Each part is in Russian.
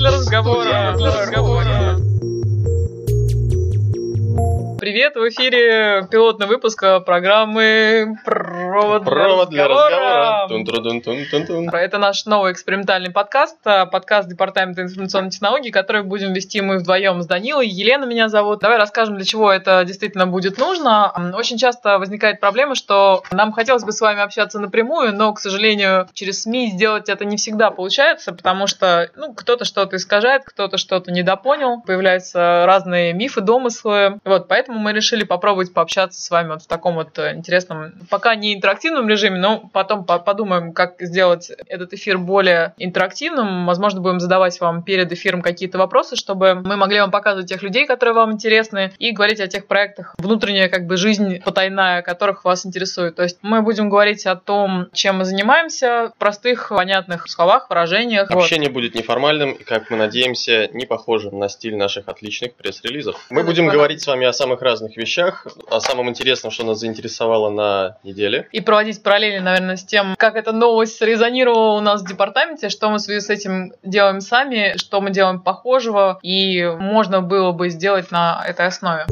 для разговора. Для разговора. Привет, в эфире пилотный выпуск программы «Провод, Провод для разговора». Это наш новый экспериментальный подкаст, а, подкаст Департамента информационной технологии, который будем вести мы вдвоем с Данилой. Елена меня зовут. Давай расскажем, для чего это действительно будет нужно. Очень часто возникает проблема, что нам хотелось бы с вами общаться напрямую, но, к сожалению, через СМИ сделать это не всегда получается, потому что ну, кто-то что-то искажает, кто-то что-то недопонял, появляются разные мифы, домыслы. Вот, поэтому мы решили попробовать пообщаться с вами вот в таком вот э, интересном, пока не интерактивном режиме, но потом по- подумаем, как сделать этот эфир более интерактивным. Возможно, будем задавать вам перед эфиром какие-то вопросы, чтобы мы могли вам показывать тех людей, которые вам интересны, и говорить о тех проектах, внутренняя как бы жизнь потайная, которых вас интересует. То есть мы будем говорить о том, чем мы занимаемся, в простых, понятных словах, выражениях. Вот. Общение будет неформальным и, как мы надеемся, не похожим на стиль наших отличных пресс-релизов. Мы будем говорить с вами о самых разных вещах, о самом интересном, что нас заинтересовало на неделе. и проводить параллели, наверное, с тем, как эта новость резонировала у нас в департаменте, что мы в связи с этим делаем сами, что мы делаем похожего, и можно было бы сделать на этой основе.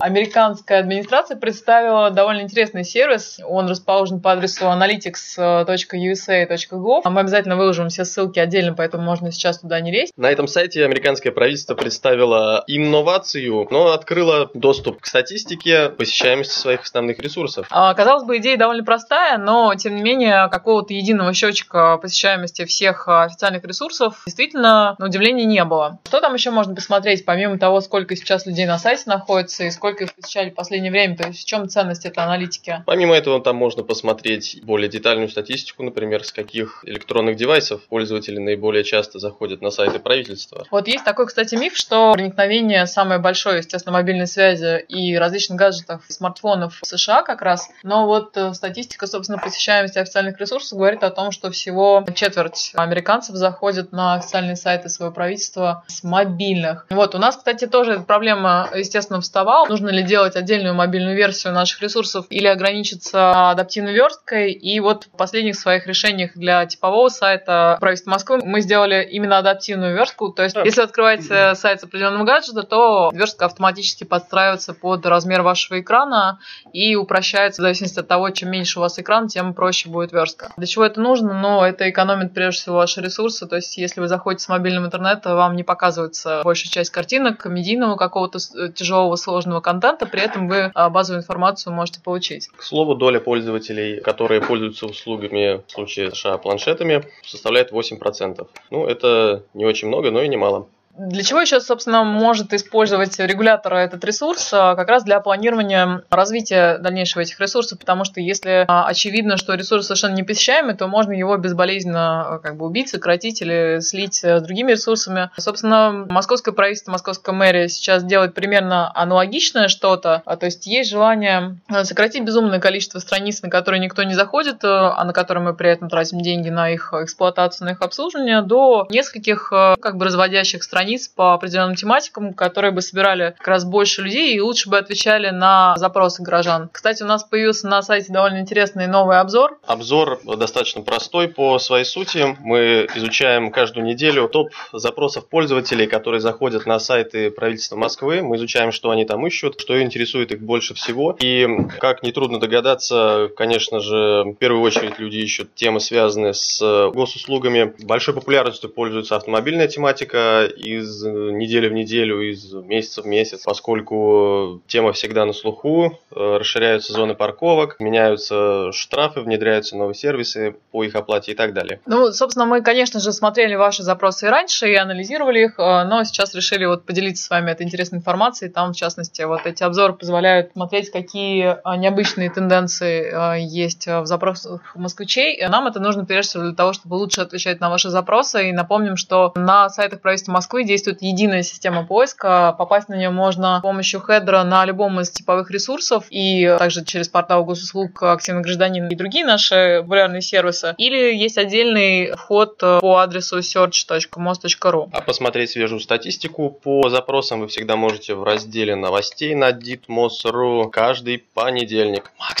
Американская администрация представила довольно интересный сервис. Он расположен по адресу analytics.usa.gov. Мы обязательно выложим все ссылки отдельно, поэтому можно сейчас туда не лезть. На этом сайте американское правительство представило инновацию, но открыло доступ к статистике посещаемости своих основных ресурсов. А, Казалось бы, идея довольно простая, но, тем не менее, какого-то единого счетчика посещаемости всех а, официальных ресурсов действительно, на удивление, не было. Что там еще можно посмотреть, помимо того, сколько сейчас людей на сайте находится и сколько их посещали в последнее время? То есть в чем ценность этой аналитики? Помимо этого, там можно посмотреть более детальную статистику, например, с каких электронных девайсов пользователи наиболее часто заходят на сайты правительства. Вот есть такой, кстати, миф, что проникновение самое большое, естественно, мобильной связи и различных гаджетов, смартфонов в США как раз. Но вот э, статистика, собственно, посещаемости официальных ресурсов говорит о том, что всего четверть американцев заходят на официальные сайты своего правительства с мобильных. Вот, у нас, кстати, тоже эта проблема, естественно, вставала. Нужно ли делать отдельную мобильную версию наших ресурсов или ограничиться адаптивной версткой. И вот в последних своих решениях для типового сайта правительства Москвы мы сделали именно адаптивную верстку. То есть, Да. если открываете сайт с определенного гаджета, то верстка автоматически подстраивается под размер вашего экрана и упрощается в зависимости от того, чем меньше у вас экран, тем проще будет верстка. Для чего это нужно? Ну, это экономит прежде всего ваши ресурсы. То есть, если вы заходите с мобильного интернета, вам не показывается большая часть картинок, медийного какого-то э, тяжелого сложного контента, при этом вы а, базовую информацию можете получить. К слову, доля пользователей, которые пользуются услугами в случае США планшетами, составляет 8%. Ну, это не очень много, но и немало. Для чего еще, собственно, может использовать регулятор этот ресурс? А, Как раз для планирования развития дальнейшего этих ресурсов, потому что если а, очевидно, что ресурс совершенно непосещаемый, то можно его безболезненно а, как бы убить, сократить или слить э, с другими ресурсами. Собственно, московское правительство, московская мэрия сейчас делает примерно аналогичное что-то, то есть есть желание э, сократить безумное количество страниц, на которые никто не заходит, э, а на которые мы при этом тратим деньги на их эксплуатацию, на их обслуживание, до нескольких э, как бы разводящих страниц по определенным тематикам, которые бы собирали как раз больше людей и лучше бы отвечали на запросы горожан. Кстати, у нас появился на сайте довольно интересный новый обзор. Обзор достаточно простой по своей сути. Мы изучаем каждую неделю топ запросов пользователей, которые заходят на сайты правительства Москвы. Мы изучаем, что они там ищут, что интересует их больше всего. И, как нетрудно догадаться, конечно же, в первую очередь люди ищут темы, связанные с госуслугами. Большой популярностью пользуется автомобильная тематика из недели в неделю, из месяца в месяц, поскольку тема всегда на слуху, э, расширяются зоны парковок, меняются штрафы, внедряются новые сервисы по их оплате и так далее. Ну, собственно, мы, конечно же, смотрели ваши запросы и раньше, и анализировали их, э, но сейчас решили вот поделиться с вами этой интересной информацией. Там, в частности, вот эти обзоры позволяют смотреть, какие э, необычные тенденции э, есть в запросах москвичей. Нам это нужно, прежде всего, для того, чтобы лучше отвечать на ваши запросы. И напомним, что на сайтах правительства Москвы Москвы действует единая система поиска. Попасть на нее можно с помощью хедера на любом из типовых ресурсов и также через портал госуслуг «Активный гражданин» и другие наши популярные сервисы. Или есть отдельный вход по адресу search.mos.ru. А посмотреть свежую статистику по запросам вы всегда можете в разделе новостей на ditmos.ru каждый понедельник, вторник.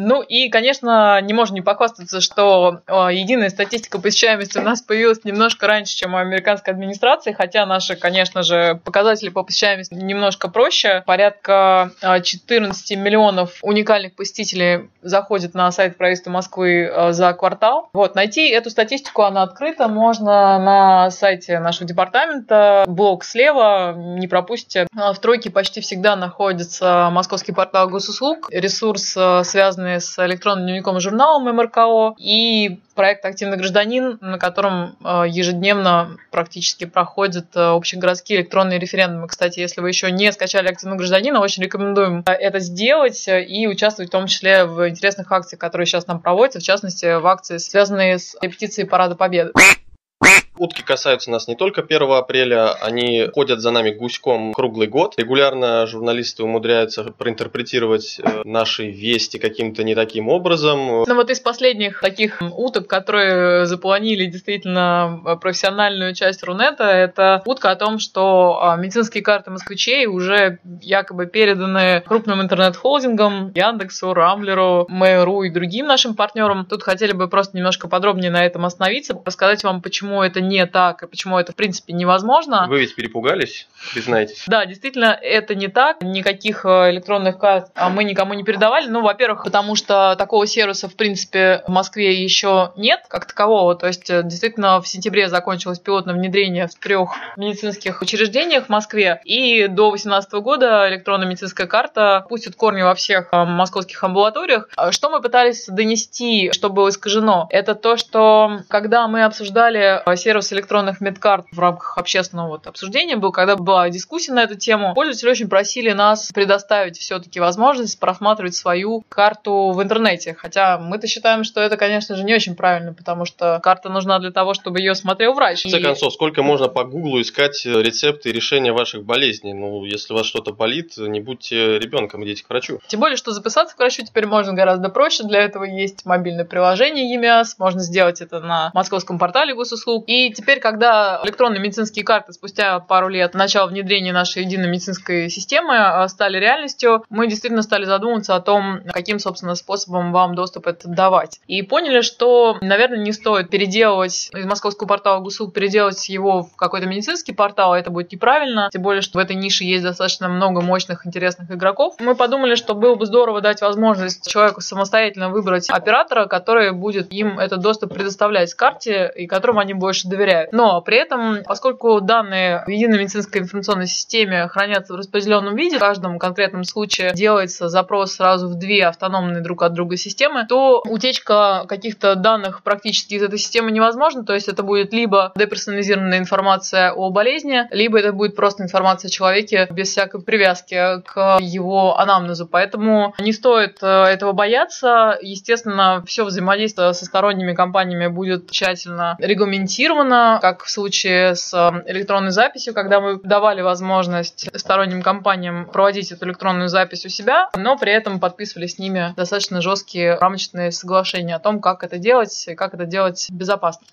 Ну и, конечно, не можно не похвастаться, что единая статистика посещаемости у нас появилась немножко раньше, чем у американской администрации, хотя наши, конечно же, показатели по посещаемости немножко проще. Порядка 14 миллионов уникальных посетителей заходит на сайт правительства Москвы за квартал. Вот, найти эту статистику, она открыта, можно на сайте нашего департамента, блок слева, не пропустите. В тройке почти всегда находится московский портал госуслуг, ресурс, связанный с электронным дневником и журналом МРКО и проект «Активный гражданин», на котором э, ежедневно практически проходят э, общегородские электронные референдумы. Кстати, если вы еще не скачали «Активного гражданина», очень рекомендуем э, это сделать и участвовать в том числе в интересных акциях, которые сейчас нам проводятся, в частности, в акции, связанные с репетицией Парада Победы. Утки касаются нас не только 1 апреля, они ходят за нами гуськом круглый год. Регулярно журналисты умудряются проинтерпретировать э, наши вести каким-то не таким образом. Ну вот из последних таких уток, которые запланили действительно профессиональную часть Рунета, это утка о том, что а, медицинские карты москвичей уже якобы переданы крупным интернет-холдингам, Яндексу, Рамблеру, Mail.ru и другим нашим партнерам. Тут хотели бы просто немножко подробнее на этом остановиться, рассказать вам, почему это не так и почему это в принципе невозможно. Вы ведь перепугались, признайтесь. Да, действительно, это не так. Никаких э, электронных карт а, мы никому не передавали. Ну, во-первых, потому что такого сервиса в принципе в Москве еще нет как такового. То есть э, действительно в сентябре закончилось пилотное внедрение в трех медицинских учреждениях в Москве. И до 2018 года электронная медицинская карта пустит корни во всех э, московских амбулаториях. А что мы пытались донести, что было искажено? Это то, что когда мы обсуждали сервис сервис электронных медкарт в рамках общественного вот обсуждения был, когда была дискуссия на эту тему. Пользователи очень просили нас предоставить все-таки возможность просматривать свою карту в интернете. Хотя мы-то считаем, что это, конечно же, не очень правильно, потому что карта нужна для того, чтобы ее смотрел врач. В конце концов, сколько можно по гуглу искать рецепты и решения ваших болезней? Ну, если у вас что-то болит, не будьте ребенком, идите к врачу. Тем более, что записаться к врачу теперь можно гораздо проще. Для этого есть мобильное приложение ЕМИАС. Можно сделать это на московском портале госуслуг. И теперь, когда электронные медицинские карты спустя пару лет начала внедрения нашей единой медицинской системы а, стали реальностью, мы действительно стали задумываться о том, каким, собственно, способом вам доступ этот давать. И поняли, что, наверное, не стоит переделывать из московского портала ГУСУ, переделать его в какой-то медицинский портал, это будет неправильно, тем более, что в этой нише есть достаточно много мощных, интересных игроков. Мы подумали, что было бы здорово дать возможность человеку самостоятельно выбрать оператора, который будет им этот доступ предоставлять к карте и которому они больше доверяют. Но при этом, поскольку данные в единой медицинской информационной системе хранятся в распределенном виде, в каждом конкретном случае делается запрос сразу в две автономные друг от друга системы, то утечка каких-то данных практически из этой системы невозможна. То есть это будет либо деперсонализированная информация о болезни, либо это будет просто информация о человеке без всякой привязки к его анамнезу. Поэтому не стоит э, этого бояться. Естественно, все взаимодействие со сторонними компаниями будет тщательно регламентировано сделано, как в случае с эм, электронной записью, когда мы давали возможность сторонним компаниям проводить эту электронную запись у себя, но при этом подписывали с ними достаточно жесткие рамочные соглашения о том, как это делать и как это делать безопасно.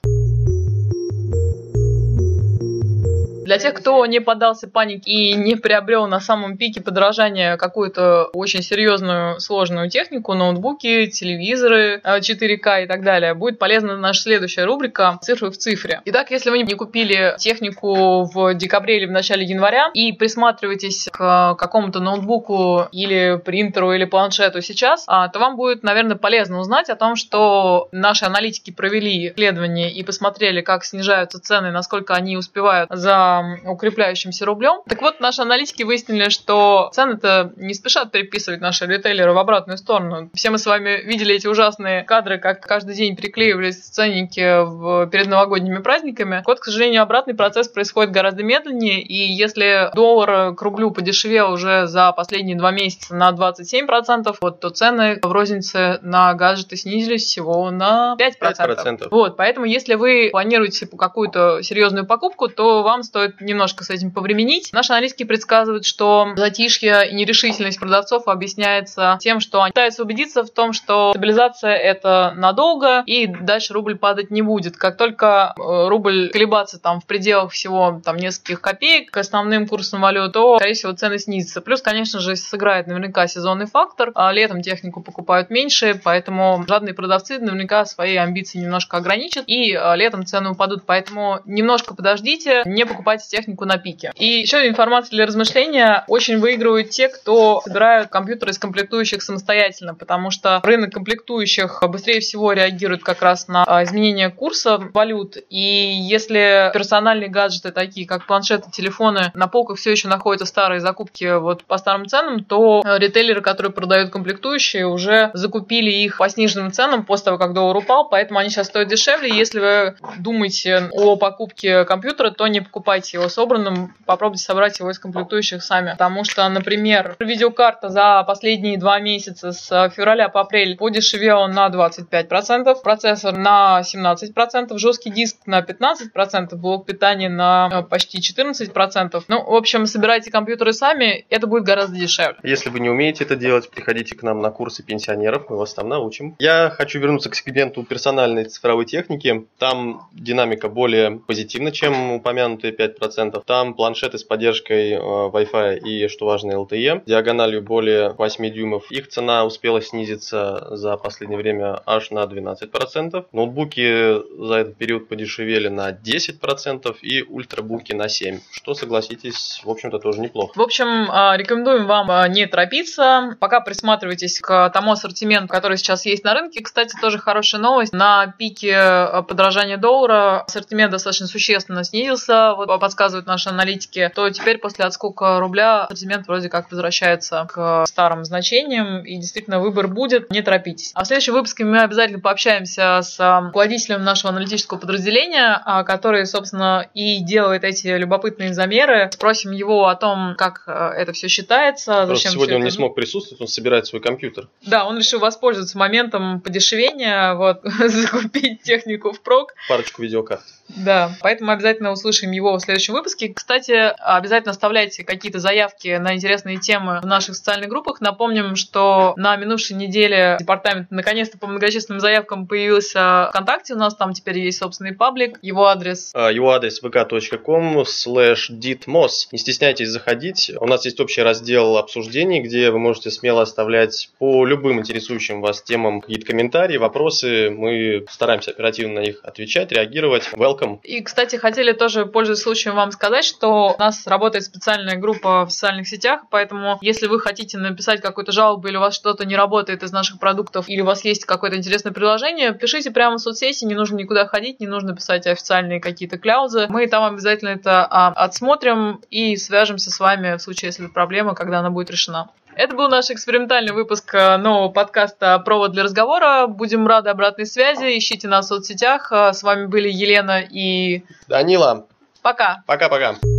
Для тех, кто не поддался панике и не приобрел на самом пике подражания какую-то очень серьезную сложную технику, ноутбуки, телевизоры 4К э, и так далее, будет полезна наша следующая рубрика «Цифры в цифре». Итак, если вы не купили технику в декабре или в начале января и присматриваетесь к какому-то ноутбуку или принтеру или планшету сейчас, а, то вам будет, наверное, полезно узнать о том, что наши аналитики провели исследование и посмотрели, как снижаются цены, насколько они успевают за укрепляющимся рублем. Так вот, наши аналитики выяснили, что цены-то не спешат переписывать наши ритейлеры в обратную сторону. Все мы с вами видели эти ужасные кадры, как каждый день приклеивались ценники в, перед новогодними праздниками. Вот, к сожалению, обратный процесс происходит гораздо медленнее, и если доллар к рублю подешевел уже за последние два месяца на 27%, вот, то цены в рознице на гаджеты снизились всего на 5%. 5%. Вот, поэтому если вы планируете какую-то серьезную покупку, то вам стоит немножко с этим повременить. Наши аналитики предсказывают, что затишье и нерешительность продавцов объясняется тем, что они пытаются убедиться в том, что стабилизация это надолго и дальше рубль падать не будет. Как только э, рубль колебаться там в пределах всего там нескольких копеек к основным курсам валют, то, скорее всего, цены снизятся. Плюс, конечно же, сыграет наверняка сезонный фактор. А летом технику покупают меньше, поэтому жадные продавцы наверняка свои амбиции немножко ограничат и а, летом цены упадут. Поэтому немножко подождите, не покупайте технику на пике. И еще информация для размышления. Очень выигрывают те, кто собирают компьютеры из комплектующих самостоятельно, потому что рынок комплектующих быстрее всего реагирует как раз на а, изменение курса валют. И если персональные гаджеты, такие как планшеты, телефоны, на полках все еще находятся старые закупки вот по старым ценам, то ритейлеры, которые продают комплектующие, уже закупили их по сниженным ценам после того, как доллар упал, поэтому они сейчас стоят дешевле. Если вы думаете о покупке компьютера, то не покупайте его собранным, попробуйте собрать его из комплектующих сами. Потому что, например, видеокарта за последние два месяца с февраля по апрель подешевела на 25%, процессор на 17%, жесткий диск на 15%, блок питания на э, почти 14%. Ну, в общем, собирайте компьютеры сами, это будет гораздо дешевле. Если вы не умеете это делать, приходите к нам на курсы пенсионеров, мы вас там научим. Я хочу вернуться к сегменту персональной цифровой техники. Там динамика более позитивна, чем упомянутые 5%. Там планшеты с поддержкой э, Wi-Fi и, что важно, LTE. Диагональю более 8 дюймов. Их цена успела снизиться за последнее время аж на 12%. Ноутбуки за этот период подешевели на 10% и ультрабуки на 7%. Что, согласитесь, в общем-то, тоже неплохо. В общем, а, рекомендуем вам а, не торопиться. Пока присматривайтесь к тому ассортименту, который сейчас есть на рынке. Кстати, тоже хорошая новость. На пике а, подорожания доллара ассортимент достаточно существенно снизился, вот подсказывают наши аналитики, то теперь после отскока рубля ассортимент вроде как возвращается к старым значениям, и действительно выбор будет, не торопитесь. А в следующем выпуске мы обязательно пообщаемся с руководителем нашего аналитического подразделения, который, собственно, и делает эти любопытные замеры. Спросим его о том, как э, это все считается. Просто зачем сегодня он не смог присутствовать, он собирает свой компьютер. Да, он решил воспользоваться моментом подешевения, вот, закупить технику в прок. Парочку видеокарт. Да, поэтому обязательно услышим его в следующем выпуске. Кстати, обязательно оставляйте какие-то заявки на интересные темы в наших социальных группах. Напомним, что на минувшей неделе департамент наконец-то по многочисленным заявкам появился ВКонтакте. У нас там теперь есть собственный паблик. Его адрес... А, его адрес vk.com slash ditmos. Не стесняйтесь заходить. У нас есть общий раздел обсуждений, где вы можете смело оставлять по любым интересующим вас темам какие-то комментарии, вопросы. Мы стараемся оперативно на них отвечать, реагировать. Welcome. И, кстати, хотели тоже, пользуясь случаем, вам сказать, что у нас работает специальная группа в социальных сетях, поэтому если вы хотите написать какую-то жалобу или у вас что-то не работает из наших продуктов, или у вас есть какое-то интересное приложение, пишите прямо в соцсети, не нужно никуда ходить, не нужно писать официальные какие-то кляузы. Мы там обязательно это а, отсмотрим и свяжемся с вами в случае, если проблема, когда она будет решена. Это был наш экспериментальный выпуск э, нового подкаста «Провод для разговора». Будем рады обратной связи. Ищите нас в соцсетях. Э, с вами были Елена и... Данила. Пока. Пока-пока.